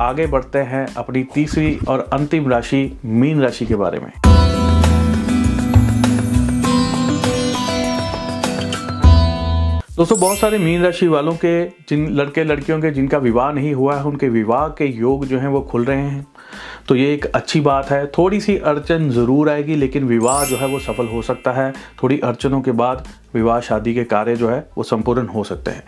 आगे बढ़ते हैं अपनी तीसरी और अंतिम राशि, मीन राशि के बारे में। दोस्तों, बहुत सारे मीन राशि वालों के, जिन लड़के लड़कियों के जिनका विवाह नहीं हुआ है, उनके विवाह के योग जो हैं वो खुल रहे हैं। तो ये एक अच्छी बात है। थोड़ी सी अड़चन ज़रूर आएगी, लेकिन विवाह जो है वो सफल हो सकता है। थोड़ी अड़चनों के बाद विवाह शादी के कार्य जो है वो संपूर्ण हो सकते हैं।